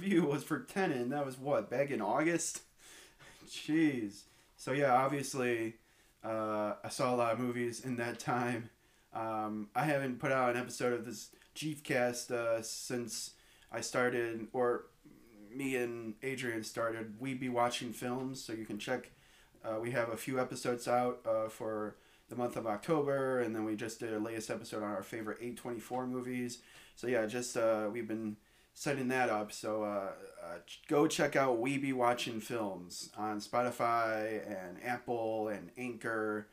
review was for Tenet. That was what back in August. Jeez. So yeah, obviously, uh, I saw a lot of movies in that time. Um, I haven't put out an episode of this Jeefcast uh, since I started, or me and Adrian started. We'd be watching films, so you can check. Uh, we have a few episodes out uh, for the month of October, and then we just did a latest episode on our favorite A24 movies. So yeah, just uh, we've been setting that up. So uh, uh, go check out We Be Watching Films on Spotify and Apple and Anchor.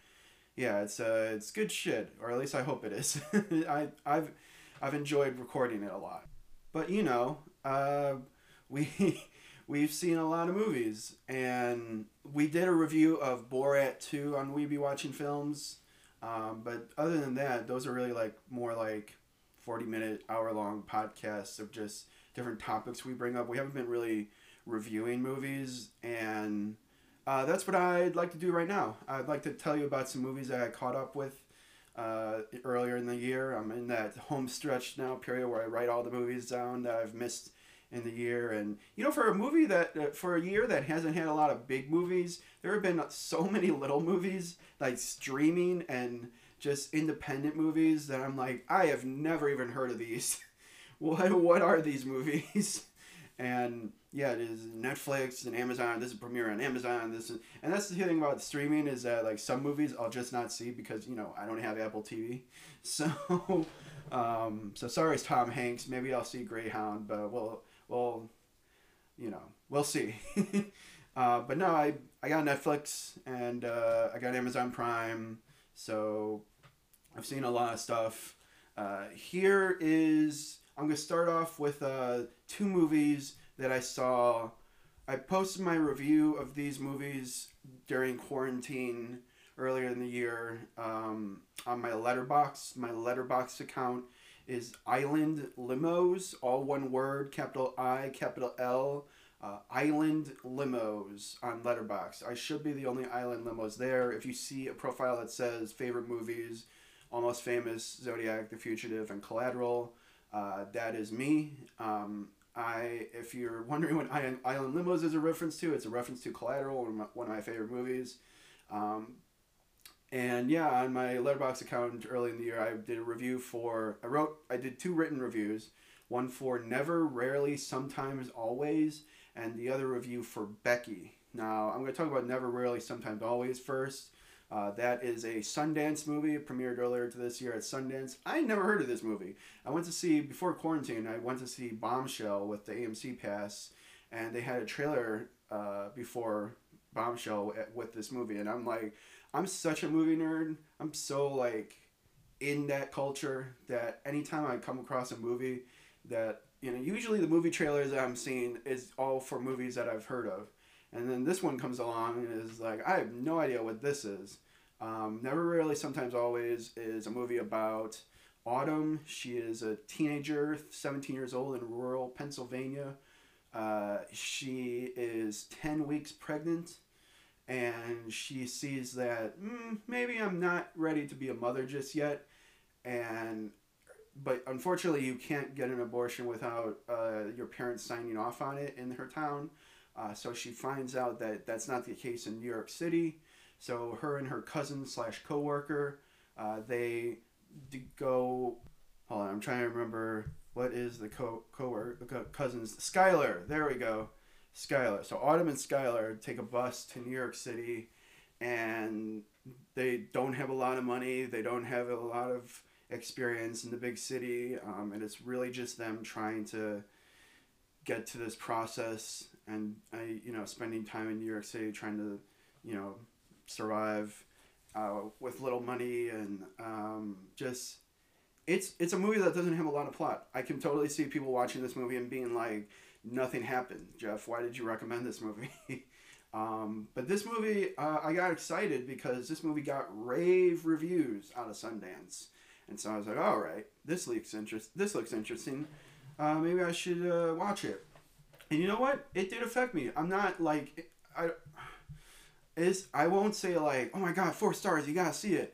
Yeah, it's uh, it's good shit, or at least I hope it is. I I've I've enjoyed recording it a lot, but you know, uh, we we've seen a lot of movies, and we did a review of Borat 2 on We Be Watching Films. Um, but other than that, those are really like more like 40 minute, hour long podcasts of just different topics we bring up. We haven't been really reviewing movies, and uh, that's what I'd like to do right now. I'd like to tell you about some movies that I caught up with uh, earlier in the year. I'm in that home stretch now period where I write all the movies down that I've missed in the year. And you know, for a movie that uh, for a year that hasn't had a lot of big movies, there have been so many little movies like streaming and just independent movies that I'm like, I have never even heard of these. what what are these movies? and yeah, it is Netflix and Amazon. This is premiere on Amazon. This is, and that's the thing about streaming is that like some movies I'll just not see because you know I don't have Apple TV. So, um, so sorry, it's Tom Hanks. Maybe I'll see Greyhound, but we'll well, you know, we'll see. uh, but no, I, I got Netflix and uh, I got Amazon Prime, so I've seen a lot of stuff. Uh, here is I'm gonna start off with uh, two movies that I saw. I posted my review of these movies during quarantine earlier in the year um, on my Letterboxd. my Letterboxd account is Island Limos, all one word, capital I, capital L. Uh, Island Limos on Letterboxd. I should be the only Island Limos there. If you see a profile that says favorite movies, Almost Famous, Zodiac, The Fugitive, and Collateral, uh, that is me. Um, I, if you're wondering what Island Limos is a reference to, it's a reference to Collateral, one of my, one of my favorite movies. Um, and yeah, on my Letterboxd account early in the year, I did a review for. I wrote. I did two written reviews. One for Never, Rarely, Sometimes, Always, and the other review for Becky. Now I'm going to talk about Never, Rarely, Sometimes, Always first. Uh, that is a Sundance movie. It premiered earlier this year at Sundance. I never heard of this movie. I went to see before quarantine. I went to see Bombshell with the AMC pass, and they had a trailer uh, before Bombshell with this movie, and I'm like, I'm such a movie nerd. I'm so like in that culture that anytime I come across a movie that you know, usually the movie trailers that I'm seeing is all for movies that I've heard of. And then this one comes along and is like, I have no idea what this is. Um, Never really, Sometimes Always is a movie about Autumn. She is a teenager, 17 years old in rural Pennsylvania. Uh, she is 10 weeks pregnant and she sees that mm, maybe I'm not ready to be a mother just yet, and but unfortunately you can't get an abortion without uh, your parents signing off on it in her town. Uh, so she finds out that that's not the case in New York City. So her and her cousin slash coworker, uh, they go. Hold on, I'm trying to remember what is the co co cousins Skylar. There we go. Skylar. So Autumn and Skylar take a bus to New York City, and they don't have a lot of money. They don't have a lot of experience in the big city, um, and it's really just them trying to get to this process and I, you know, spending time in New York City trying to, you know, survive uh, with little money and um, just it's it's a movie that doesn't have a lot of plot. I can totally see people watching this movie and being like, nothing happened. Jeff, why did you recommend this movie? um, but this movie, uh, I got excited because this movie got rave reviews out of Sundance, and so I was like, all right, this looks interest. This looks interesting. Uh, maybe I should uh, watch it. And you know what? It did affect me. I'm not like I. Is I won't say like, oh my god, four stars, you gotta see it,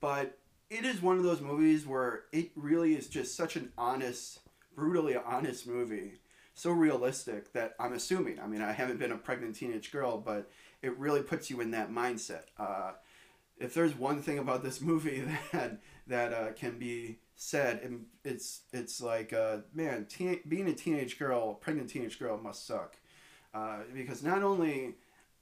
but it is one of those movies where it really is just such an honest, brutally honest movie. So realistic that I'm assuming. I mean, I haven't been a pregnant teenage girl, but it really puts you in that mindset. Uh, if there's one thing about this movie that that uh, can be said, And it's it's like uh, man, teen, being a teenage girl, pregnant teenage girl, must suck, uh, because not only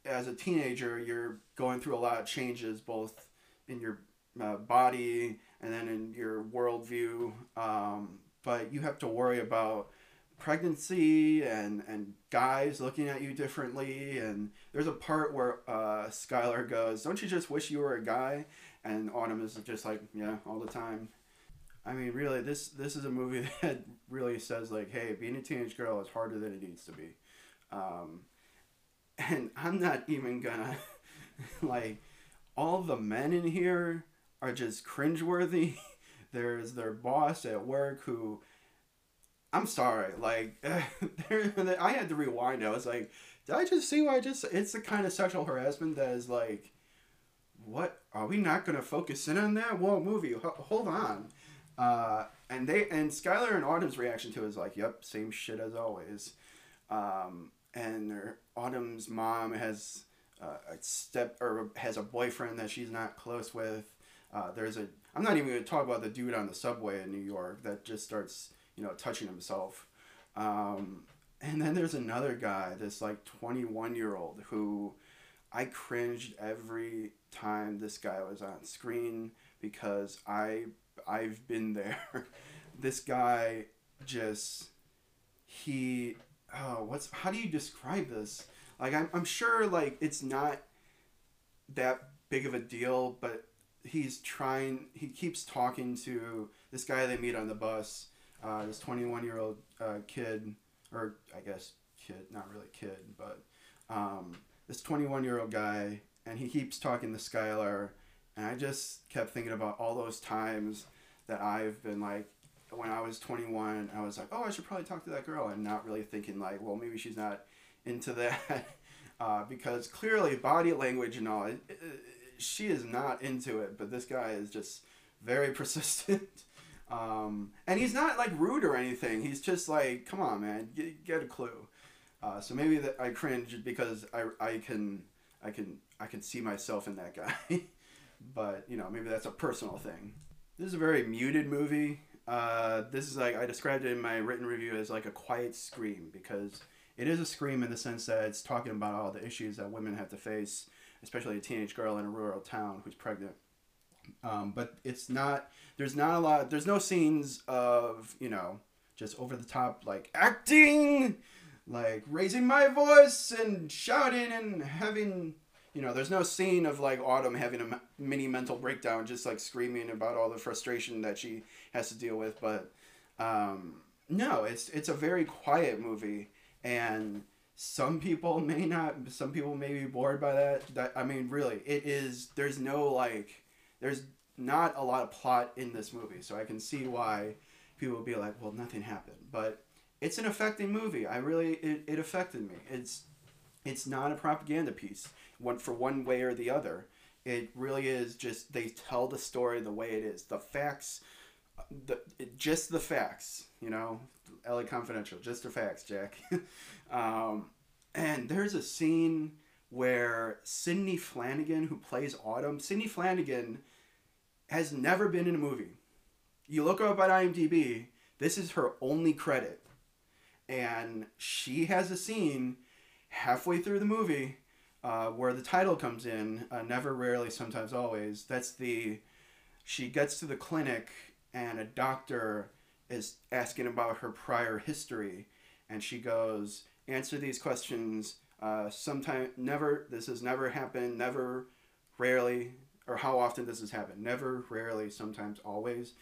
as a teenager you're going through a lot of changes, both in your uh, body and then in your worldview, um, but you have to worry about pregnancy and and guys looking at you differently and there's a part where uh, Skylar goes don't you just wish you were a guy and Autumn is just like yeah all the time I mean really this this is a movie that really says like hey being a teenage girl is harder than it needs to be um, and I'm not even gonna like all the men in here are just cringeworthy there's their boss at work who I'm sorry. Like, I had to rewind. I was like, did I just see what I just? It's the kind of sexual harassment that is like, what are we not going to focus in on that? Whoa, movie, hold on. Uh, and they and Skylar and Autumn's reaction to it is like, yep, same shit as always. Um, and their Autumn's mom has uh, a step or has a boyfriend that she's not close with. Uh, there's a I'm not even going to talk about the dude on the subway in New York that just starts you know, touching himself. Um, and then there's another guy, this like 21 year old, who I cringed every time this guy was on screen because I I've been there. this guy just he oh what's how do you describe this? Like I'm I'm sure like it's not that big of a deal, but he's trying he keeps talking to this guy they meet on the bus uh, this 21 year old uh, kid, or I guess kid, not really kid, but um, this 21 year old guy, and he keeps talking to Skylar, and I just kept thinking about all those times that I've been like, when I was 21, I was like, oh, I should probably talk to that girl, and not really thinking like, well, maybe she's not into that, uh, because clearly body language and all, it, it, she is not into it, but this guy is just very persistent. Um, and he's not like rude or anything. He's just like, come on, man, get, get a clue. Uh, so maybe that I cringe because I, I can I can I can see myself in that guy, but you know maybe that's a personal thing. This is a very muted movie. Uh, this is like I described it in my written review as like a quiet scream because it is a scream in the sense that it's talking about all the issues that women have to face, especially a teenage girl in a rural town who's pregnant. Um, but it's not. There's not a lot. There's no scenes of you know just over the top like acting, like raising my voice and shouting and having. You know, there's no scene of like Autumn having a mini mental breakdown, just like screaming about all the frustration that she has to deal with. But um, no, it's it's a very quiet movie, and some people may not. Some people may be bored by that. That I mean, really, it is. There's no like there's not a lot of plot in this movie, so I can see why people would be like, well, nothing happened. But it's an affecting movie. I really it, it affected me. It's it's not a propaganda piece, one for one way or the other. It really is just they tell the story the way it is. The facts, the just the facts. You know, LA Confidential, just the facts, Jack. um, and there's a scene where Sidney Flanagan, who plays Autumn, Sidney Flanagan has never been in a movie. You look up at IMDb, this is her only credit. And she has a scene halfway through the movie uh, where the title comes in uh, never, rarely, sometimes, always. That's the. She gets to the clinic and a doctor is asking about her prior history. And she goes, Answer these questions. Uh, sometime, never, this has never happened, never, rarely, or how often does this happen? Never, rarely, sometimes, always.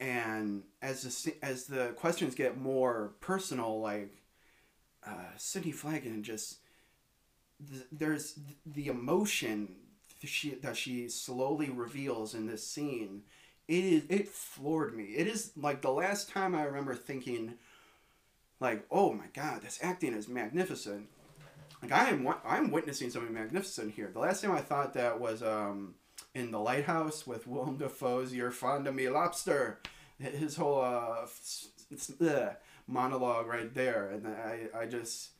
And as the as the questions get more personal, like uh, Sidney Flanagan just th- there's the emotion she, that she slowly reveals in this scene. It is it floored me. It is like the last time I remember thinking, like, oh my god, this acting is magnificent. Like I am I'm witnessing something magnificent here. The last time I thought that was um, in the lighthouse with Willem Dafoe's "You're fond of me, lobster." His whole uh, monologue right there, and I I just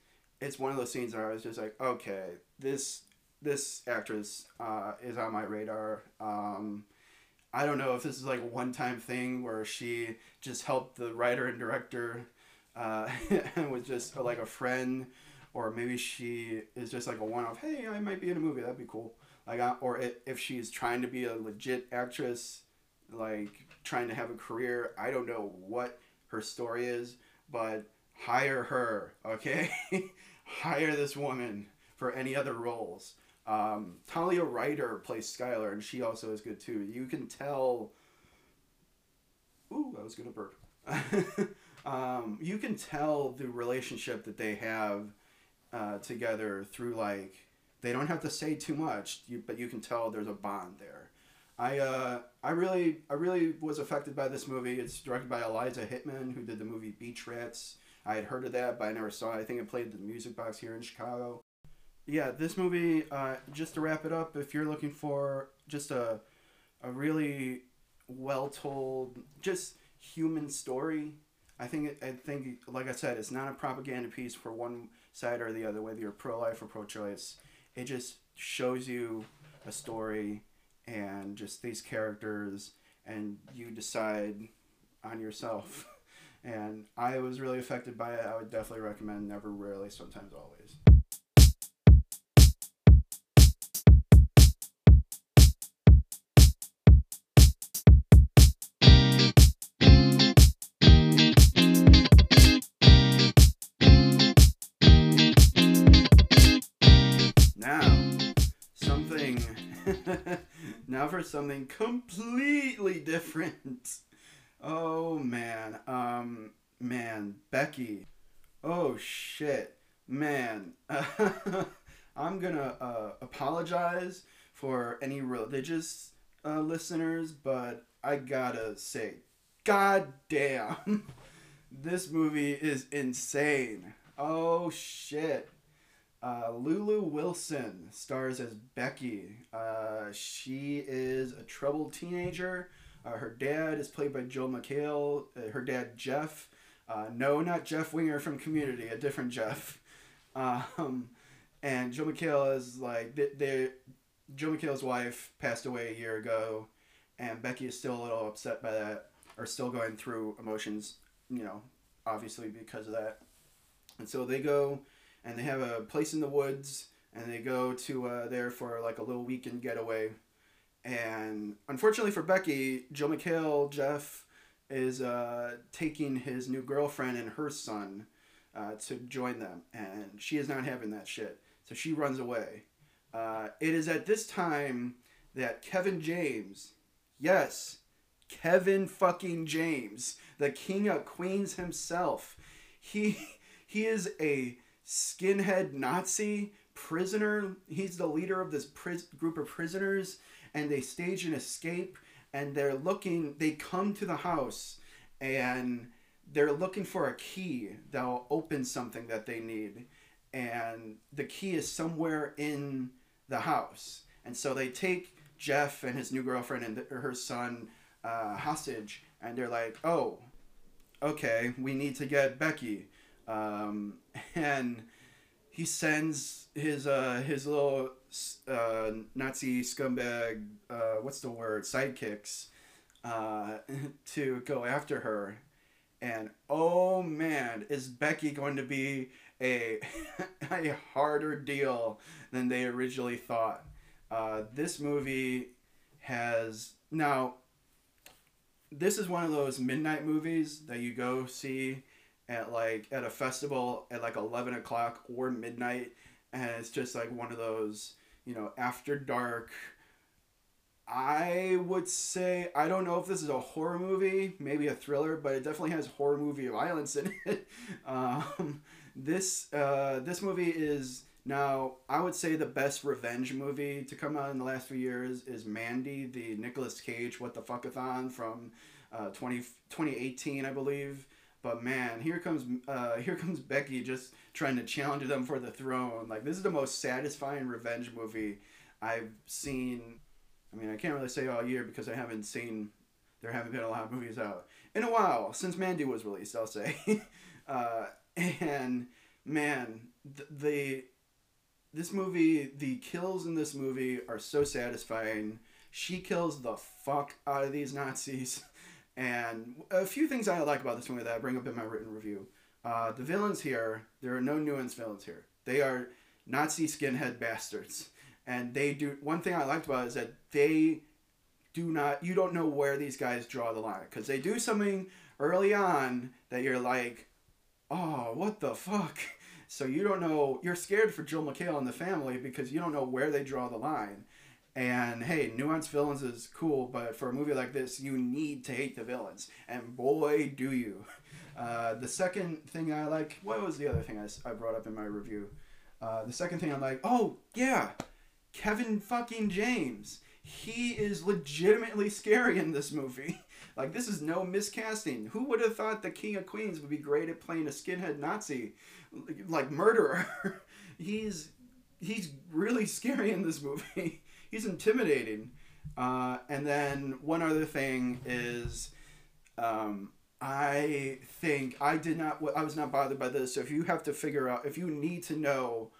it's one of those scenes where I was just like, okay, this this actress uh, is on my radar. Um, I don't know if this is like a one time thing where she just helped the writer and director uh, and was just like a friend, or maybe she is just like a one off. Hey, I might be in a movie. That'd be cool. Like, uh, or if she's trying to be a legit actress, like trying to have a career. I don't know what her story is, but hire her, okay? hire this woman for any other roles. Um, Talia Ryder plays Skylar, and she also is good too. You can tell. Ooh, I was gonna burp. um, you can tell the relationship that they have uh, together through like they don't have to say too much, you, but you can tell there's a bond there. I uh, I really I really was affected by this movie. It's directed by Eliza Hittman, who did the movie Beach Rats. I had heard of that, but I never saw it. I think it played the music box here in Chicago. Yeah, this movie. Uh, just to wrap it up, if you're looking for just a a really well told, just human story, I think I think like I said, it's not a propaganda piece for one side or the other, whether you're pro life or pro choice. It just shows you a story and just these characters, and you decide on yourself. and I was really affected by it. I would definitely recommend Never, Rarely, Sometimes, Always. Now, something. now for something completely different. Oh man, um, man, Becky. Oh shit, man. I'm gonna uh, apologize for any religious uh, listeners, but I gotta say, god damn, this movie is insane. Oh shit. Uh, Lulu Wilson stars as Becky. Uh, she is a troubled teenager uh, her dad is played by Joel McHale. Uh, her dad, Jeff. Uh, no, not Jeff Winger from Community, a different Jeff. Um, and Joe McHale is like, they, they, Joe McHale's wife passed away a year ago, and Becky is still a little upset by that, or still going through emotions, you know, obviously because of that. And so they go and they have a place in the woods, and they go to uh, there for like a little weekend getaway and unfortunately for Becky, Joe McHale, Jeff, is uh, taking his new girlfriend and her son uh, to join them. And she is not having that shit. So she runs away. Uh, it is at this time that Kevin James, yes, Kevin fucking James, the king of Queens himself, he he is a skinhead Nazi prisoner. He's the leader of this group of prisoners and they stage an escape and they're looking they come to the house and they're looking for a key that'll open something that they need and the key is somewhere in the house and so they take jeff and his new girlfriend and her son uh, hostage and they're like oh okay we need to get becky um, and he sends his uh, his little uh, Nazi scumbag, uh, what's the word, sidekicks, uh, to go after her. And oh man, is Becky going to be a, a harder deal than they originally thought? Uh, this movie has. Now, this is one of those midnight movies that you go see at like at a festival at like 11 o'clock or midnight and it's just like one of those you know, after dark. I would say I don't know if this is a horror movie, maybe a thriller, but it definitely has horror movie violence in it. um, this uh, this movie is now I would say the best revenge movie to come out in the last few years is Mandy, the Nicolas Cage what the fuckathon from uh, 20, 2018, I believe. But man, here comes uh, here comes Becky just trying to challenge them for the throne. Like this is the most satisfying revenge movie I've seen. I mean, I can't really say all year because I haven't seen. There haven't been a lot of movies out in a while since Mandy was released. I'll say, uh, and man, the, the this movie, the kills in this movie are so satisfying. She kills the fuck out of these Nazis. And a few things I like about this movie that I bring up in my written review. Uh, the villains here, there are no nuanced villains here. They are Nazi skinhead bastards. And they do, one thing I liked about is that they do not, you don't know where these guys draw the line. Because they do something early on that you're like, oh, what the fuck? So you don't know, you're scared for Joel McHale and the family because you don't know where they draw the line. And hey, nuanced villains is cool, but for a movie like this, you need to hate the villains. And boy, do you. Uh, the second thing I like, what was the other thing I, I brought up in my review? Uh, the second thing I'm like, oh, yeah, Kevin fucking James. He is legitimately scary in this movie. Like, this is no miscasting. Who would have thought the King of Queens would be great at playing a skinhead Nazi? like murderer. he's he's really scary in this movie. He's intimidating. Uh, and then one other thing is, um, I think I did not. I was not bothered by this. So if you have to figure out, if you need to know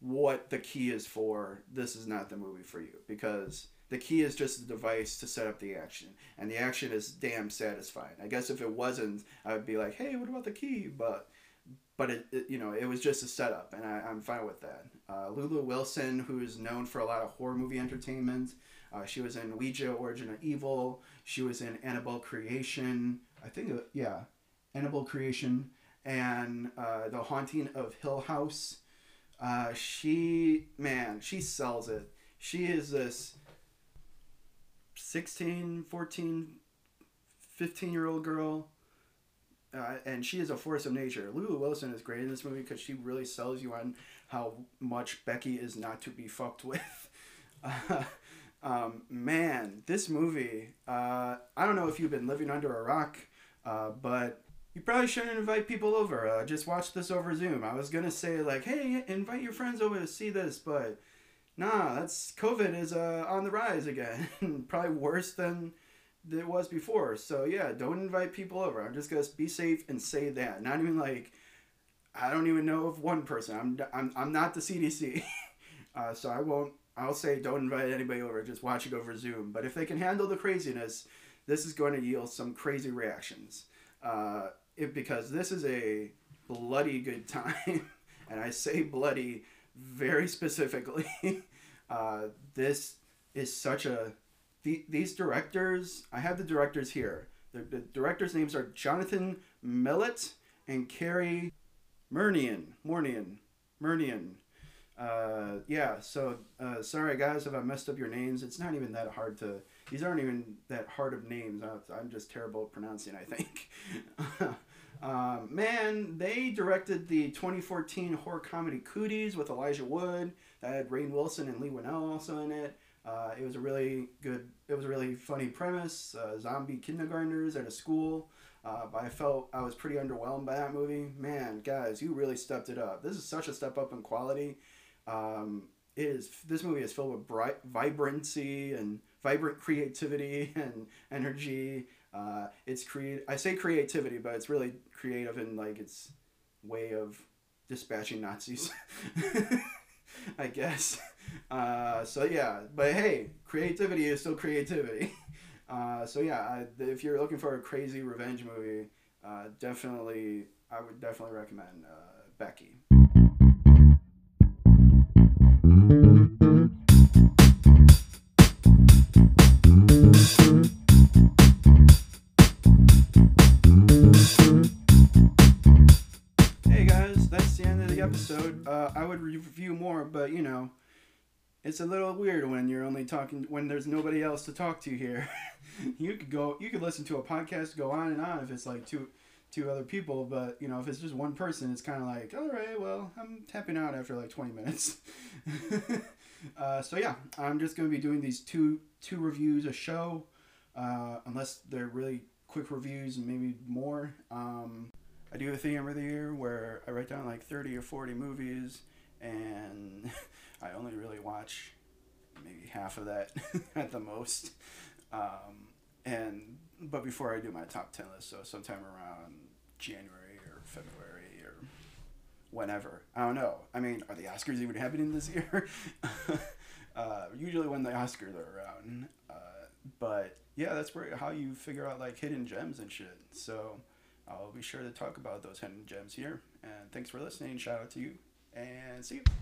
what the key is for, this is not the movie for you because the key is just a device to set up the action, and the action is damn satisfying. I guess if it wasn't, I would be like, hey, what about the key? But but it, it, you know it was just a setup and I, am fine with that. Uh, lulu wilson who's known for a lot of horror movie entertainment uh, she was in ouija origin of evil. She was in annabelle creation. I think uh, yeah annabelle creation and uh, the haunting of hill house. Uh, she man she sells it. She is this 16 14 15 year old girl uh, and she is a force of nature. Lulu Wilson is great in this movie because she really sells you on how much Becky is not to be fucked with. Uh, um, man, this movie, uh, I don't know if you've been living under a rock, uh, but you probably shouldn't invite people over. Uh, just watch this over Zoom. I was going to say, like, hey, invite your friends over to see this, but nah, that's COVID is uh, on the rise again. probably worse than it was before. So yeah, don't invite people over. I'm just gonna be safe and say that. Not even like I don't even know of one person. I'm I'm I'm not the CDC, uh, so I won't. I'll say don't invite anybody over. Just watch it over Zoom. But if they can handle the craziness, this is going to yield some crazy reactions. Uh, it, because this is a bloody good time, and I say bloody very specifically. uh, this is such a the, these directors, I have the directors here. The, the directors' names are Jonathan Milott and Cary Murnion. Mornian. Murnion. Uh, yeah, so uh, sorry guys if I messed up your names. It's not even that hard to. These aren't even that hard of names. I'm just terrible at pronouncing, I think. um, man, they directed the 2014 horror comedy Cooties with Elijah Wood. That had Rainn Wilson and Leigh Whannell also in it. Uh, it was a really good, it was a really funny premise. Uh, zombie kindergartners at a school. Uh, but I felt I was pretty underwhelmed by that movie. Man, guys, you really stepped it up. This is such a step up in quality. Um, it is this movie is filled with bright vibrancy and vibrant creativity and energy. Uh, it's create. I say creativity, but it's really creative in like its way of dispatching Nazis. I guess. Uh, so yeah, but hey, creativity is still creativity. Uh, so yeah, I, if you're looking for a crazy revenge movie, uh, definitely, I would definitely recommend uh, Becky. Hey guys, that's the end of the episode. Uh, I would review more, but you know it's a little weird when you're only talking when there's nobody else to talk to here. you could go, you could listen to a podcast go on and on if it's like two, two other people, but you know if it's just one person, it's kind of like, all right, well, I'm tapping out after like 20 minutes. uh, so yeah, I'm just gonna be doing these two two reviews a show, uh, unless they're really quick reviews and maybe more. Um, I do a thing every year where I write down like 30 or 40 movies and I only really watch maybe half of that at the most. Um, and but before I do my top ten list, so sometime around January or February or whenever, I don't know. I mean, are the Oscars even happening this year? uh, usually when the Oscars are around, uh, but yeah, that's where how you figure out like hidden gems and shit. So I'll be sure to talk about those hidden gems here. And thanks for listening. Shout out to you, and see you.